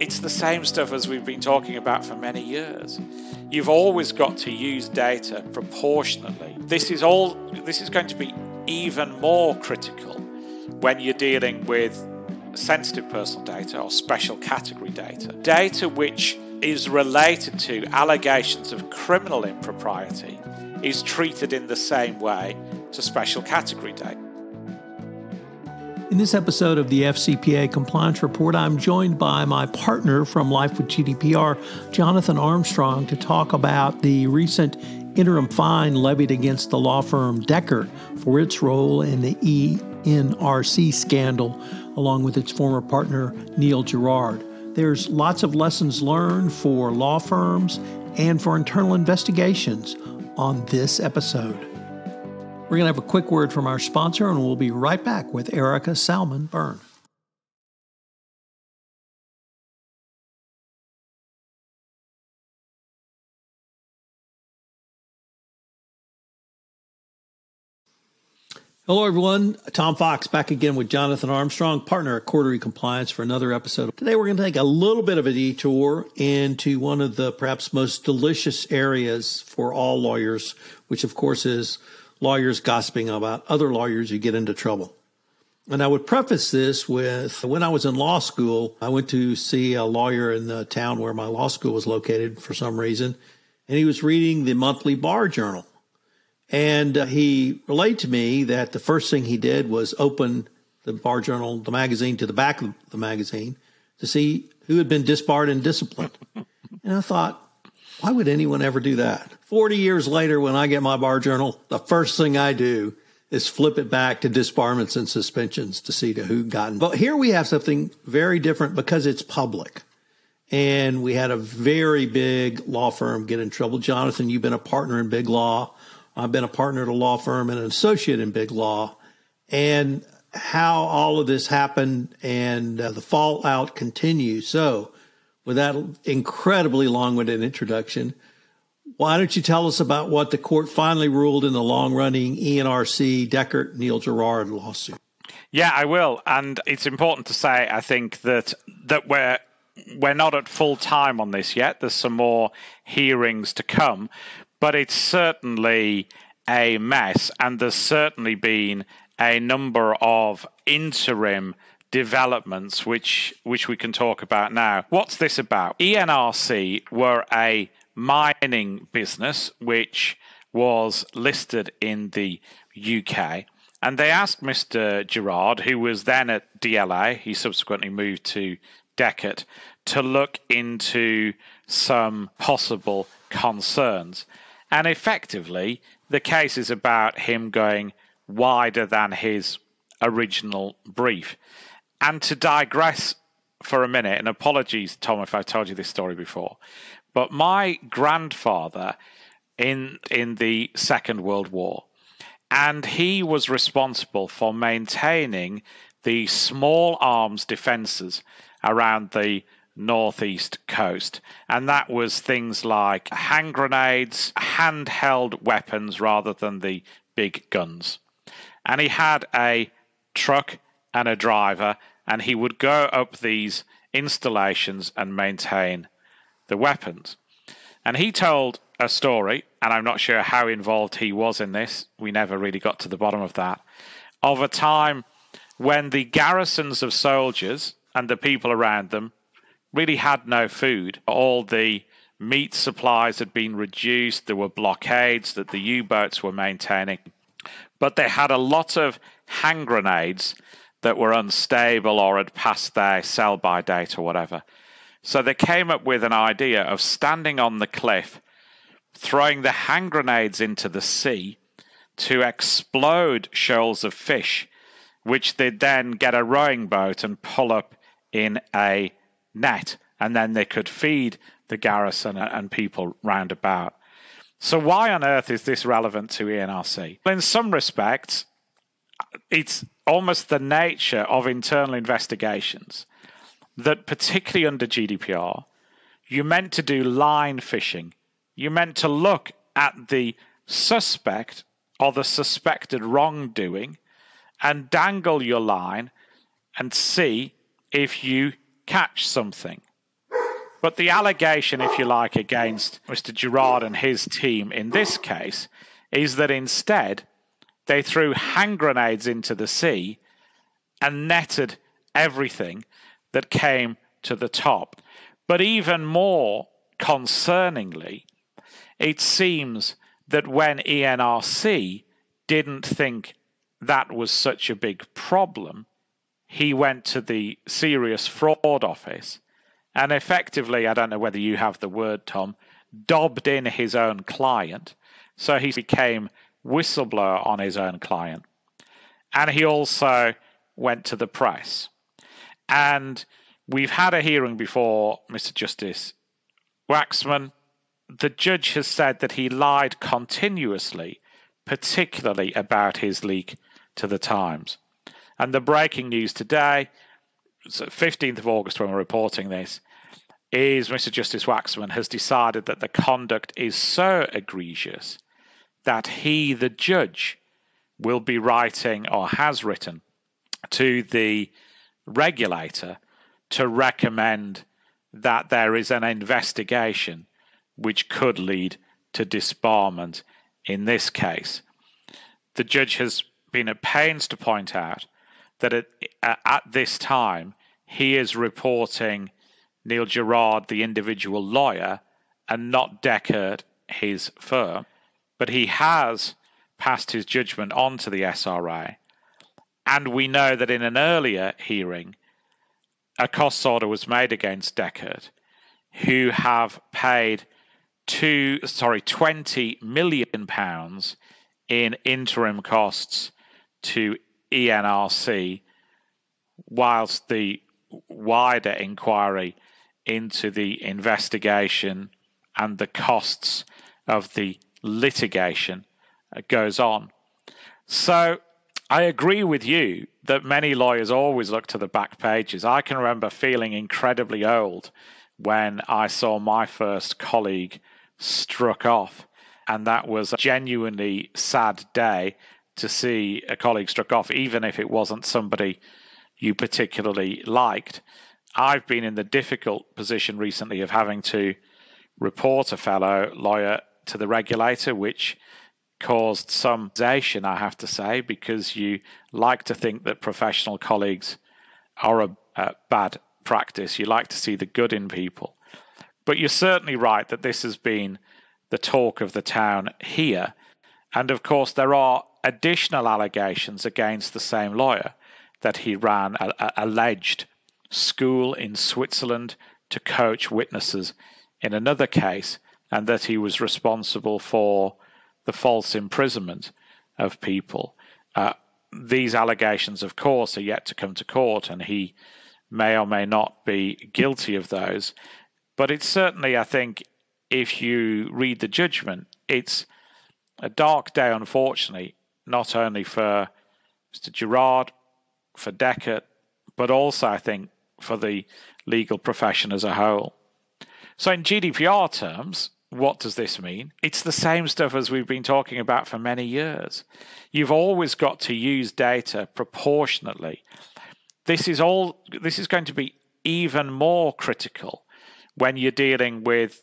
It's the same stuff as we've been talking about for many years. You've always got to use data proportionately. This is all this is going to be even more critical when you're dealing with sensitive personal data or special category data. Data which is related to allegations of criminal impropriety is treated in the same way to special category data. In this episode of the FCPA Compliance Report, I'm joined by my partner from Life with GDPR, Jonathan Armstrong, to talk about the recent interim fine levied against the law firm Dechert for its role in the ENRC scandal, along with its former partner, Neil Gerard. There's lots of lessons learned for law firms and for internal investigations on this episode. We're going to have a quick word from our sponsor, and we'll be right back with Erica Salmon Byrne. Hello, everyone. Tom Fox back again with Jonathan Armstrong, partner at Cordery Compliance, for another episode. Today, we're going to take a little bit of a detour into one of the perhaps most delicious areas for all lawyers, which, of course, is lawyers gossiping about other lawyers, you get into trouble. And I would preface this with when I was in law school, I went to see a lawyer in the town where my law school was located for some reason, and he was reading the monthly bar journal. And uh, he relayed to me that the first thing he did was open the bar journal, the magazine, to the back of the magazine to see who had been disbarred and disciplined. and I thought, why would anyone ever do that? 40 years later, when I get my bar journal, the first thing I do is flip it back to disbarments and suspensions to see to who gotten. But here we have something very different because it's public. And we had a very big law firm get in trouble. Jonathan, you've been a partner in big law. I've been a partner at a law firm and an associate in big law. And how all of this happened and uh, the fallout continues. So, with that incredibly long winded introduction, why don't you tell us about what the court finally ruled in the long running ENRC Dechert Neil Gerard lawsuit? Yeah, I will. And it's important to say, I think, that that we're we're not at full time on this yet. There's some more hearings to come, but it's certainly a mess, and there's certainly been a number of interim developments which which we can talk about now. What's this about? ENRC were a mining business which was listed in the UK. And they asked Mr. Gerard, who was then at DLA, he subsequently moved to Dechert, to look into some possible concerns. And effectively, the case is about him going wider than his original brief. And to digress for a minute, and apologies, Tom, if I've told you this story before, but my grandfather in in the Second World War, and he was responsible for maintaining the small arms defences around the northeast coast. And that was things like hand grenades, handheld weapons rather than the big guns. And he had a truck and a driver and he would go up these installations and maintain the weapons. And he told a story, and I'm not sure how involved he was in this. We never really got to the bottom of that. Of a time when the garrisons of soldiers and the people around them really had no food. All the meat supplies had been reduced, there were blockades that the U boats were maintaining, but they had a lot of hand grenades that were unstable or had passed their sell by date or whatever. So they came up with an idea of standing on the cliff, throwing the hand grenades into the sea to explode shoals of fish, which they'd then get a rowing boat and pull up in a net, and then they could feed the garrison and people round about. So, why on earth is this relevant to ENRC? In some respects, it's almost the nature of internal investigations that particularly under GDPR, you're meant to do line fishing. You're meant to look at the suspect or the suspected wrongdoing and dangle your line and see if you catch something. But the allegation, if you like, against Mr. Gerard and his team in this case is that instead they threw hand grenades into the sea and netted everything that came to the top. But even more concerningly, it seems that when ENRC didn't think that was such a big problem, he went to the Serious Fraud Office and effectively, I don't know whether you have the word, Tom, dobbed in his own client. So he became whistleblower on his own client. And he also went to the press. And we've had a hearing before, Mr. Justice Waksman. The judge has said that he lied continuously, particularly about his leak to the Times. And the breaking news today, 15th of August, when we're reporting this, is Mr. Justice Waksman has decided that the conduct is so egregious that he, the judge, will be writing or has written to the regulator to recommend that there is an investigation which could lead to disbarment in this case. The judge has been at pains to point out that at, at this time he is reporting Neil Gerard, the individual lawyer, and not Dechert, his firm. But he has passed his judgment on to the SRA. and we know that in an earlier hearing, a costs order was made against Dechert, who have paid two, sorry, 20 million pounds in interim costs to ENRC, whilst the wider inquiry into the investigation and the costs of the litigation uh, goes on. So I agree with you that many lawyers always look to the back pages. I can remember feeling incredibly old when I saw my first colleague struck off. And that was a genuinely sad day to see a colleague struck off, even if it wasn't somebody you particularly liked. I've been in the difficult position recently of having to report a fellow lawyer to the regulator, which caused some zation, I have to say, because you like to think that professional colleagues are a, a bad practice. You like to see the good in people. But you're certainly right that this has been the talk of the town here. And of course, there are additional allegations against the same lawyer that he ran a, alleged school in Switzerland to coach witnesses in another case, and that he was responsible for the false imprisonment of people. Uh, these allegations, of course, are yet to come to court, and he may or may not be guilty of those. But it's certainly, I think, if you read the judgment, it's a dark day, unfortunately, not only for Mr. Gerard, for Dechert, but also, I think, for the legal profession as a whole. So, in GDPR terms, what does this mean? It's the same stuff as we've been talking about for many years. You've always got to use data proportionately. This is all this is going to be even more critical when you're dealing with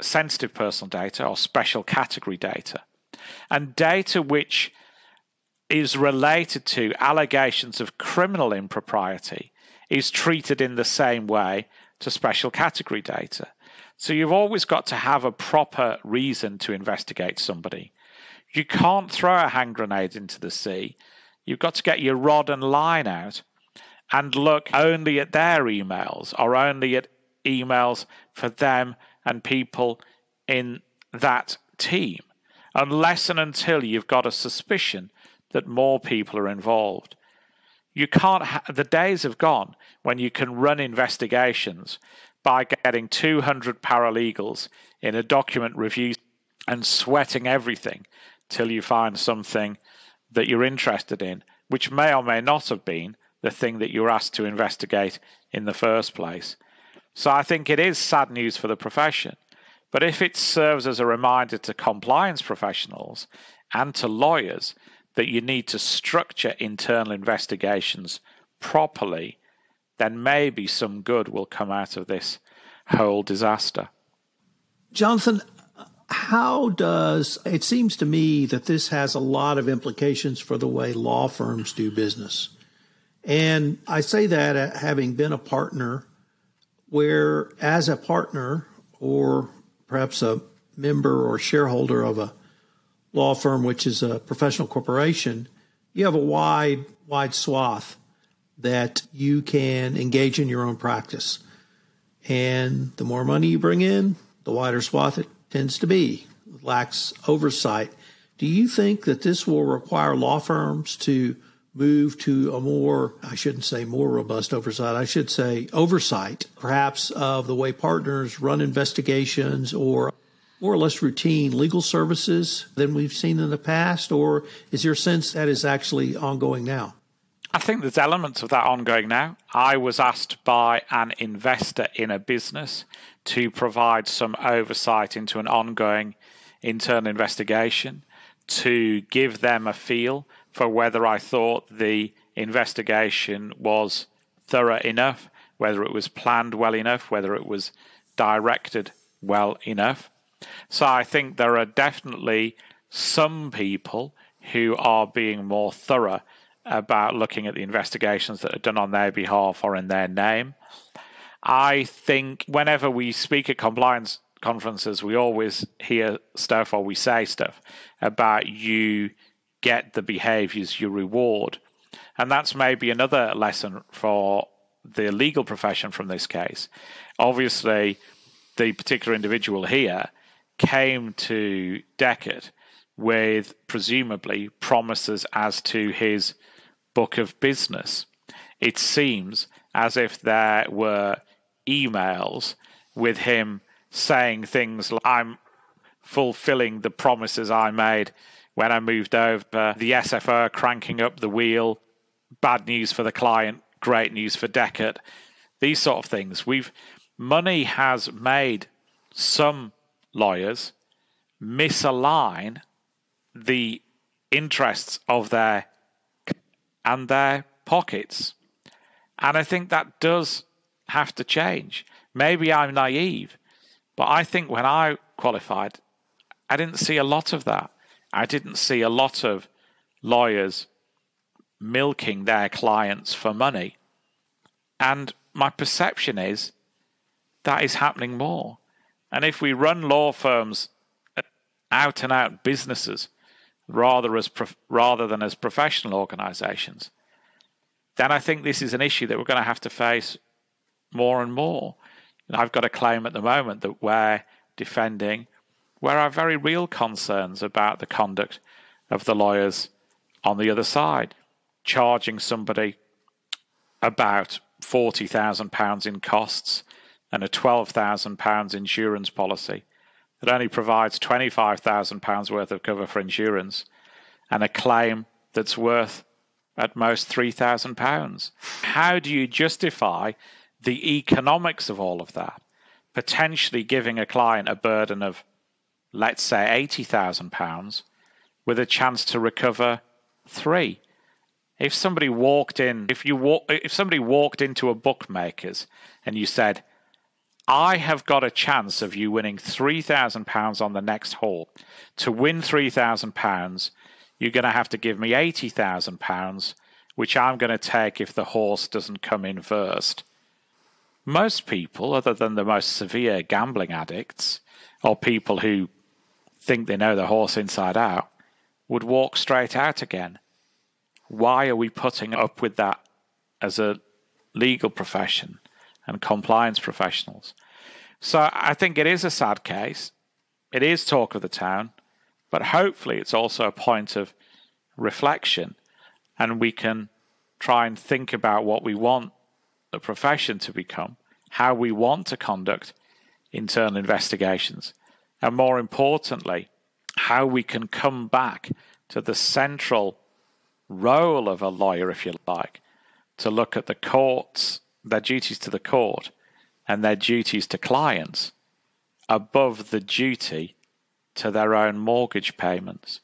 sensitive personal data or special category data. And data which is related to allegations of criminal impropriety is treated in the same way to special category data. So you've always got to have a proper reason to investigate somebody. You can't throw a hand grenade into the sea. You've got to get your rod and line out and look only at their emails or only at emails for them and people in that team, unless and until you've got a suspicion that more people are involved. You can't, ha- the days have gone when you can run investigations by getting 200 paralegals in a document review and sweating everything till you find something that you're interested in, which may or may not have been the thing that you were asked to investigate in the first place. So I think it is sad news for the profession. But if it serves as a reminder to compliance professionals and to lawyers that you need to structure internal investigations properly then maybe some good will come out of this whole disaster. Jonathan, how does it seems to me that this has a lot of implications for the way law firms do business. And I say that having been a partner where as a partner or perhaps a member or shareholder of a law firm which is a professional corporation, you have a wide wide swath that you can engage in your own practice. And the more money you bring in, the wider swath it tends to be. Lacks oversight. Do you think that this will require law firms to move to a more, I shouldn't say more robust oversight, I should say oversight, perhaps of the way partners run investigations or more or less routine legal services than we've seen in the past? Or is your sense that is actually ongoing now? I think there's elements of that ongoing now. I was asked by an investor in a business to provide some oversight into an ongoing internal investigation to give them a feel for whether I thought the investigation was thorough enough, whether it was planned well enough, whether it was directed well enough. So I think there are definitely some people who are being more thorough about looking at the investigations that are done on their behalf or in their name. I think whenever we speak at compliance conferences, we always hear stuff or we say stuff about you get the behaviors you reward. And that's maybe another lesson for the legal profession from this case. Obviously, the particular individual here came to Dechert with presumably promises as to his book of business. It seems as if there were emails with him saying things like, I'm fulfilling the promises I made when I moved over, the SFO cranking up the wheel, bad news for the client, great news for Dechert, these sort of things. We've money has made some lawyers misalign the interests of their and their pockets. And I think that does have to change. Maybe I'm naive, but I think when I qualified, I didn't see a lot of that. I didn't see a lot of lawyers milking their clients for money. And my perception is that is happening more. And if we run law firms out and out businesses rather as prof- rather than as professional organizations, then I think this is an issue that we're going to have to face more and more. And I've got a claim at the moment that we're defending where are very real concerns about the conduct of the lawyers on the other side, charging somebody about forty thousand pounds in costs and a twelve thousand pounds insurance policy that only provides £25,000 worth of cover for insurance and a claim that's worth at most £3,000. How do you justify the economics of all of that? Potentially giving a client a burden of, let's say, £80,000 with a chance to recover three. If somebody walked in, if you walk, if somebody walked into a bookmaker's and you said, I have got a chance of you winning £3,000 on the next hole. To win £3,000, you're going to have to give me £80,000, which I'm going to take if the horse doesn't come in first. most people, other than the most severe gambling addicts or people who think they know the horse inside out, would walk straight out again. Why are we putting up with that as a legal profession and compliance professionals? So I think it is a sad case. It is talk of the town, but hopefully it's also a point of reflection and we can try and think about what we want the profession to become, how we want to conduct internal investigations, and more importantly, how we can come back to the central role of a lawyer, if you like, to look at the courts, their duties to the court, and their duties to clients above the duty to their own mortgage payments.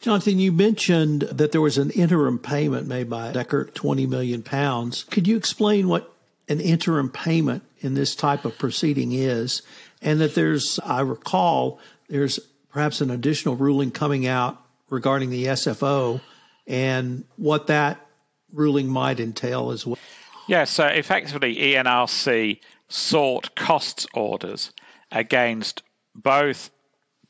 Jonathan, you mentioned that there was an interim payment made by Dechert, 20 million pounds. Could you explain what an interim payment in this type of proceeding is? And that there's, I recall, there's perhaps an additional ruling coming out regarding the SFO and what that ruling might entail as well. Yeah, so effectively, ENRC sought costs orders against both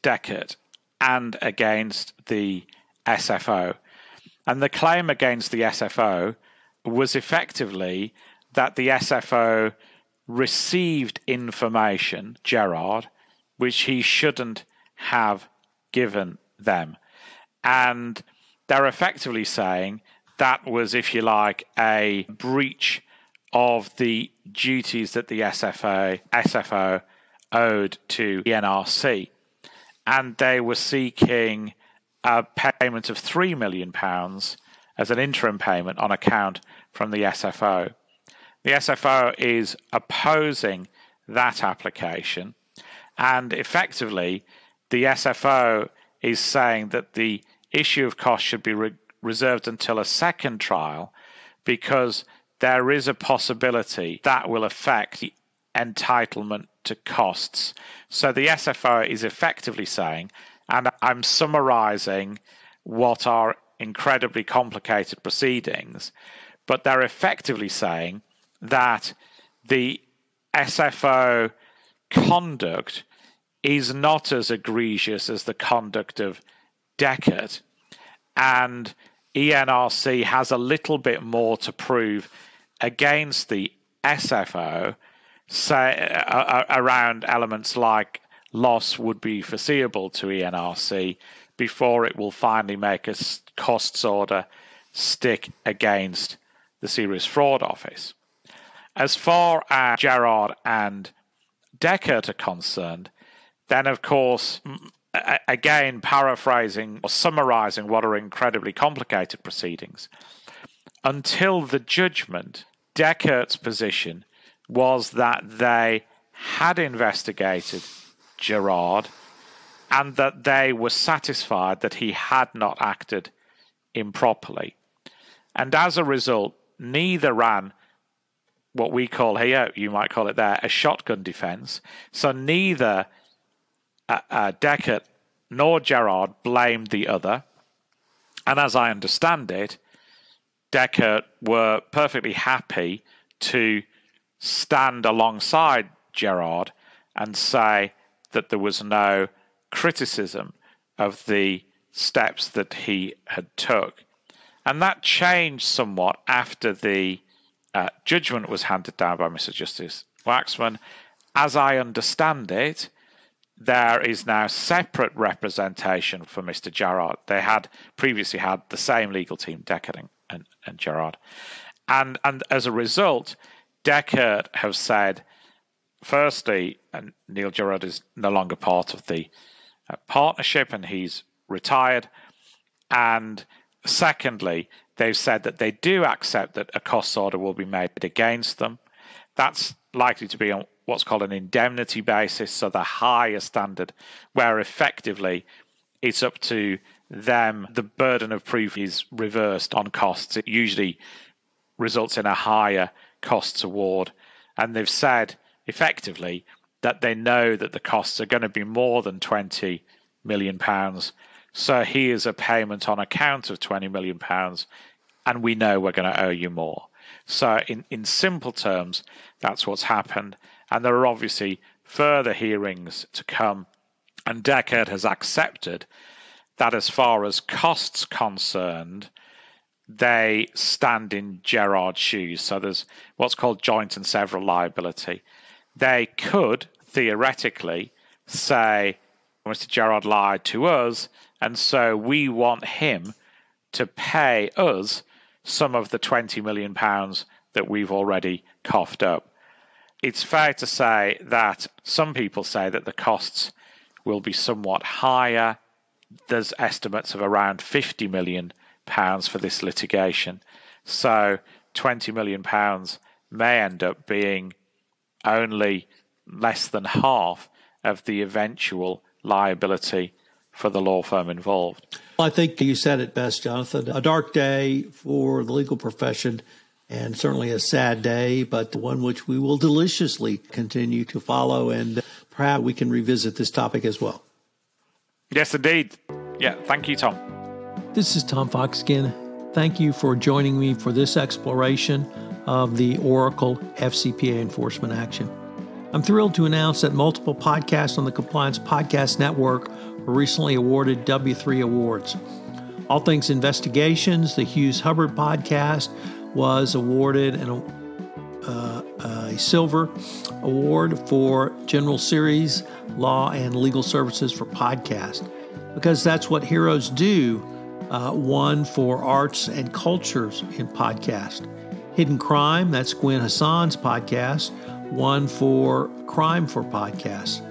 Dechert and against the SFO. And the claim against the SFO was effectively that the SFO received information, Gerard, which he shouldn't have given them. And they're effectively saying that was, if you like, a breach of the duties that the SFO, SFO owed to the NRC and they were seeking a payment of three million pounds as an interim payment on account from the SFO. The SFO is opposing that application, and effectively, the SFO is saying that the issue of cost should be re- reserved until a second trial because there is a possibility that will affect the entitlement to costs. So the SFO is effectively saying, and I'm summarizing what are incredibly complicated proceedings, but they're effectively saying that the SFO conduct is not as egregious as the conduct of Dechert. and ENRC has a little bit more to prove against the SFO say uh, around elements like loss would be foreseeable to ENRC before it will finally make a costs order stick against the Serious Fraud Office. As far as Gerard and Dechert are concerned, then of course, again, paraphrasing or summarizing what are incredibly complicated proceedings, until the judgment, Dechert's position was that they had investigated Gerard and that they were satisfied that he had not acted improperly. And as a result, neither ran what we call here, you might call it there, a shotgun defense. So neither uh, uh, Dechert nor Gerard blamed the other. And as I understand it, Dechert were perfectly happy to stand alongside Gerard and say that there was no criticism of the steps that he had took. And that changed somewhat after the uh, judgment was handed down by Mr. Justice Waksman. As I understand it, there is now separate representation for Mr. Gerard. They had previously had the same legal team, Dechert and, and Gerard. And, and as a result, Dechert have said, firstly, and Neil Gerard is no longer part of the uh, partnership and he's retired. And secondly, they've said that they do accept that a cost order will be made against them. That's likely to be on what's called an indemnity basis, so the higher standard, where effectively it's up to them, the burden of proof is reversed on costs. It usually results in a higher costs award. And they've said effectively that they know that the costs are going to be more than 20 million pounds. So here's a payment on account of 20 million pounds, and we know we're going to owe you more. So, in, in simple terms, that's what's happened. And there are obviously further hearings to come. And Dechert has accepted that, as far as costs concerned, they stand in Gerard's shoes. So there's what's called joint and several liability. They could theoretically say, Mr. Gerard lied to us, and so we want him to pay us some of the 20 million pounds that we've already coughed up. It's fair to say that some people say that the costs will be somewhat higher. There's estimates of around 50 million pounds for this litigation. So 20 million pounds may end up being only less than half of the eventual liability for the law firm involved. I think you said it best, Jonathan. A dark day for the legal profession and certainly a sad day, but one which we will deliciously continue to follow. And perhaps we can revisit this topic as well. Yes, indeed. Yeah, thank you, Tom. This is Tom Fox again. Thank you for joining me for this exploration of the Oracle FCPA enforcement action. I'm thrilled to announce that multiple podcasts on the Compliance Podcast Network were recently awarded W3 awards. All Things Investigations, the Hughes Hubbard podcast, was awarded an, uh, a silver award for General Series Law and Legal Services for Podcast, because that's what heroes do. Uh, one for arts and cultures in podcast. Hidden Crime, that's Gwen Hassan's podcast, one for Crime for Podcasts.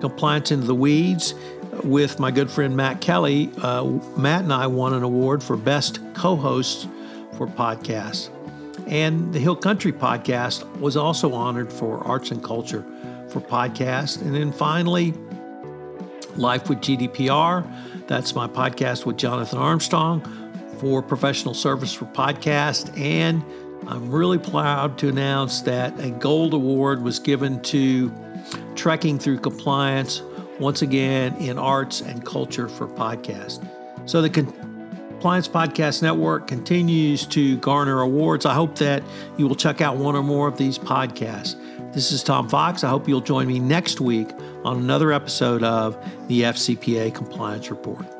Compliance into the Weeds with my good friend Matt Kelly. Uh, Matt and I won an award for Best Co hosts for podcasts. And the Hill Country podcast was also honored for Arts and Culture for podcast. And then finally, Life with GDPR. That's my podcast with Jonathan Armstrong for professional service for podcast. And I'm really proud to announce that a gold award was given to Trekking Through Compliance, once again in arts and culture for podcast. So the Compliance Podcast Network continues to garner awards. I hope that you will check out one or more of these podcasts. This is Tom Fox. I hope you'll join me next week on another episode of the FCPA Compliance Report.